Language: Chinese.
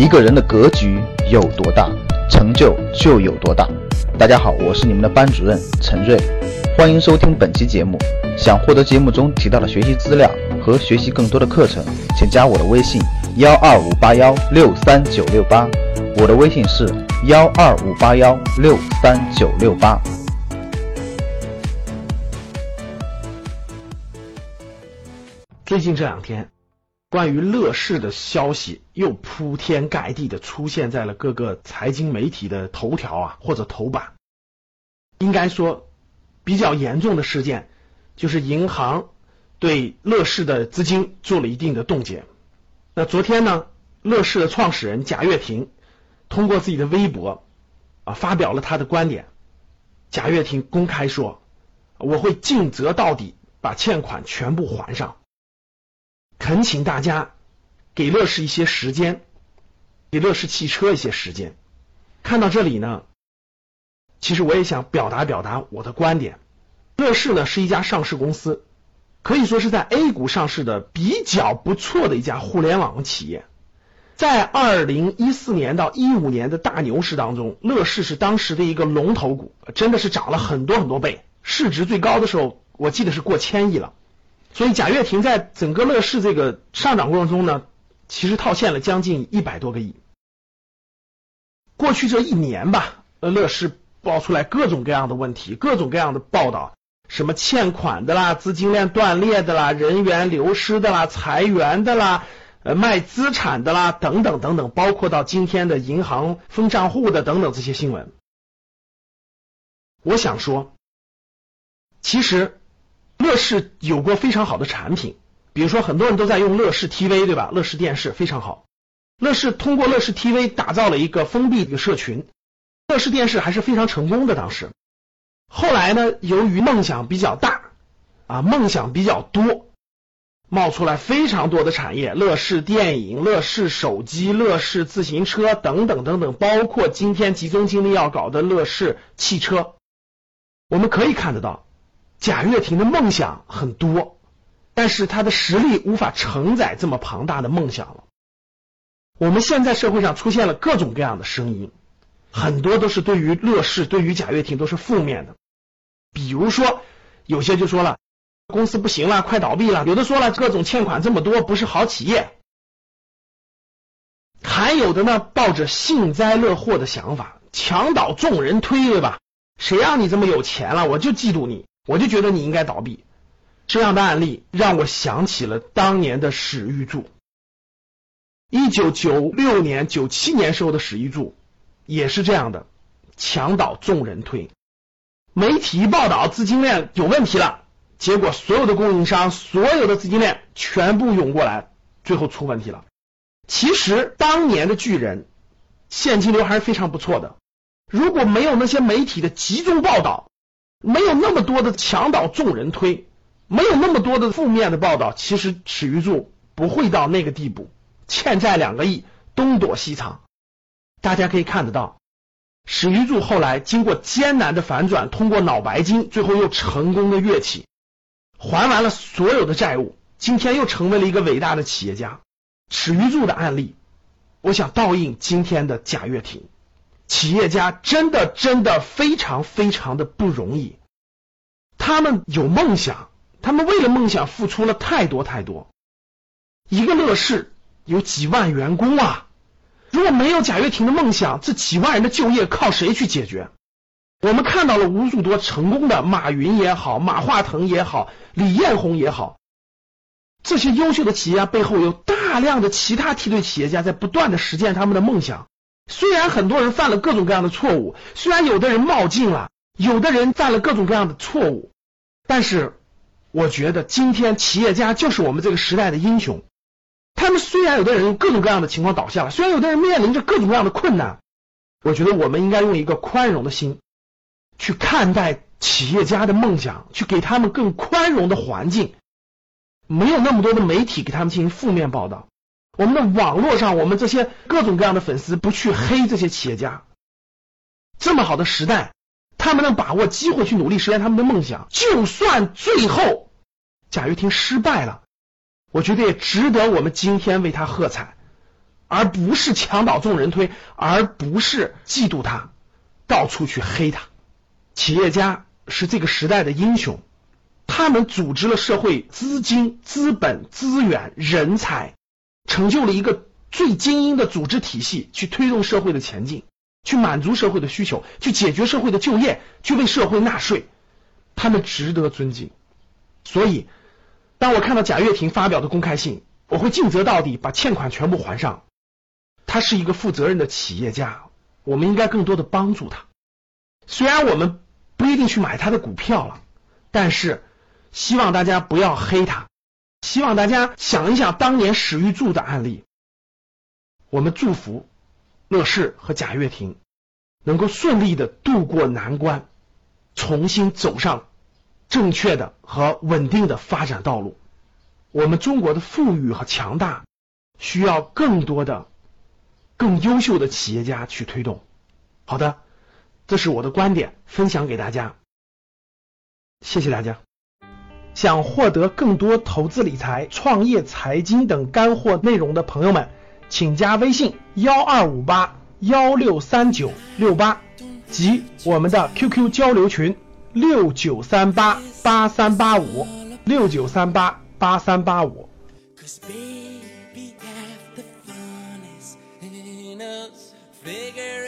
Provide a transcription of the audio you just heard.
一个人的格局有多大，成就就有多大。大家好，我是你们的班主任陈瑞，欢迎收听本期节目。想获得节目中提到的学习资料和学习更多的课程，请加我的微信幺二五八幺六三九六八。我的微信是幺二五八幺六三九六八。最近这两天，关于乐视的消息又铺天盖地的出现在了各个财经媒体的头条啊或者头版。应该说，比较严重的事件就是银行对乐视的资金做了一定的冻结。那昨天呢，乐视的创始人贾跃亭通过自己的微博啊发表了他的观点。贾跃亭公开说：“我会尽责到底，把欠款全部还上。”恳请大家给乐视一些时间，给乐视汽车一些时间。看到这里呢，其实我也想表达表达我的观点。乐视呢是一家上市公司，可以说是在 A 股上市的比较不错的一家互联网企业。在二零一四年到一五年的大牛市当中，乐视是当时的一个龙头股，真的是涨了很多很多倍，市值最高的时候，我记得是过千亿了。所以贾跃亭在整个乐视这个上涨过程中呢，其实套现了将近一百多个亿。过去这一年吧，呃，乐视爆出来各种各样的问题，各种各样的报道，什么欠款的啦，资金链断裂的啦，人员流失的啦，裁员的啦，呃，卖资产的啦，等等等等，包括到今天的银行封账户的等等这些新闻。我想说，其实。乐视有过非常好的产品，比如说很多人都在用乐视 TV，对吧？乐视电视非常好。乐视通过乐视 TV 打造了一个封闭的社群，乐视电视还是非常成功的。当时，后来呢，由于梦想比较大啊，梦想比较多，冒出来非常多的产业，乐视电影、乐视手机、乐视自行车等等等等，包括今天集中精力要搞的乐视汽车，我们可以看得到。贾跃亭的梦想很多，但是他的实力无法承载这么庞大的梦想了。我们现在社会上出现了各种各样的声音，很多都是对于乐视、对于贾跃亭都是负面的。比如说，有些就说了公司不行了，快倒闭了；有的说了各种欠款这么多，不是好企业；还有的呢，抱着幸灾乐祸的想法，墙倒众人推，对吧？谁让你这么有钱了，我就嫉妒你。我就觉得你应该倒闭，这样的案例让我想起了当年的史玉柱。一九九六年、九七年时候的史玉柱也是这样的，墙倒众人推，媒体一报道资金链有问题了，结果所有的供应商、所有的资金链全部涌过来，最后出问题了。其实当年的巨人现金流还是非常不错的，如果没有那些媒体的集中报道。没有那么多的墙倒众人推，没有那么多的负面的报道，其实史玉柱不会到那个地步，欠债两个亿，东躲西藏。大家可以看得到，史玉柱后来经过艰难的反转，通过脑白金，最后又成功的跃起，还完了所有的债务，今天又成为了一个伟大的企业家。史玉柱的案例，我想倒映今天的贾跃亭。企业家真的真的非常非常的不容易，他们有梦想，他们为了梦想付出了太多太多。一个乐视有几万员工啊，如果没有贾跃亭的梦想，这几万人的就业靠谁去解决？我们看到了无数多成功的马云也好，马化腾也好，李彦宏也好，这些优秀的企业家背后有大量的其他梯队企业家在不断的实现他们的梦想。虽然很多人犯了各种各样的错误，虽然有的人冒进了，有的人犯了各种各样的错误，但是我觉得今天企业家就是我们这个时代的英雄。他们虽然有的人各种各样的情况倒下了，虽然有的人面临着各种各样的困难，我觉得我们应该用一个宽容的心去看待企业家的梦想，去给他们更宽容的环境，没有那么多的媒体给他们进行负面报道。我们的网络上，我们这些各种各样的粉丝不去黑这些企业家。这么好的时代，他们能把握机会去努力实现他们的梦想。就算最后贾跃亭失败了，我觉得也值得我们今天为他喝彩。而不是墙倒众人推，而不是嫉妒他，到处去黑他。企业家是这个时代的英雄，他们组织了社会资金、资本、资源、人才，成就了一个最精英的组织体系，去推动社会的前进，去满足社会的需求，去解决社会的就业，去为社会纳税。他们值得尊敬。所以，当我看到贾跃亭发表的公开信，我会尽责到底，把欠款全部还上。他是一个负责任的企业家，我们应该更多的帮助他。虽然我们不一定去买他的股票了，但是希望大家不要黑他。希望大家想一想当年史玉柱的案例。我们祝福乐视和贾跃亭能够顺利的度过难关，重新走上正确的和稳定的发展道路。我们中国的富裕和强大需要更多的。更优秀的企业家去推动。好的，这是我的观点，分享给大家。谢谢大家。想获得更多投资理财、创业、财经等干货内容的朋友们，请加微信幺二五八幺六三九六八及我们的 QQ 交流群六九三八八三八五六九三八八三八五。figure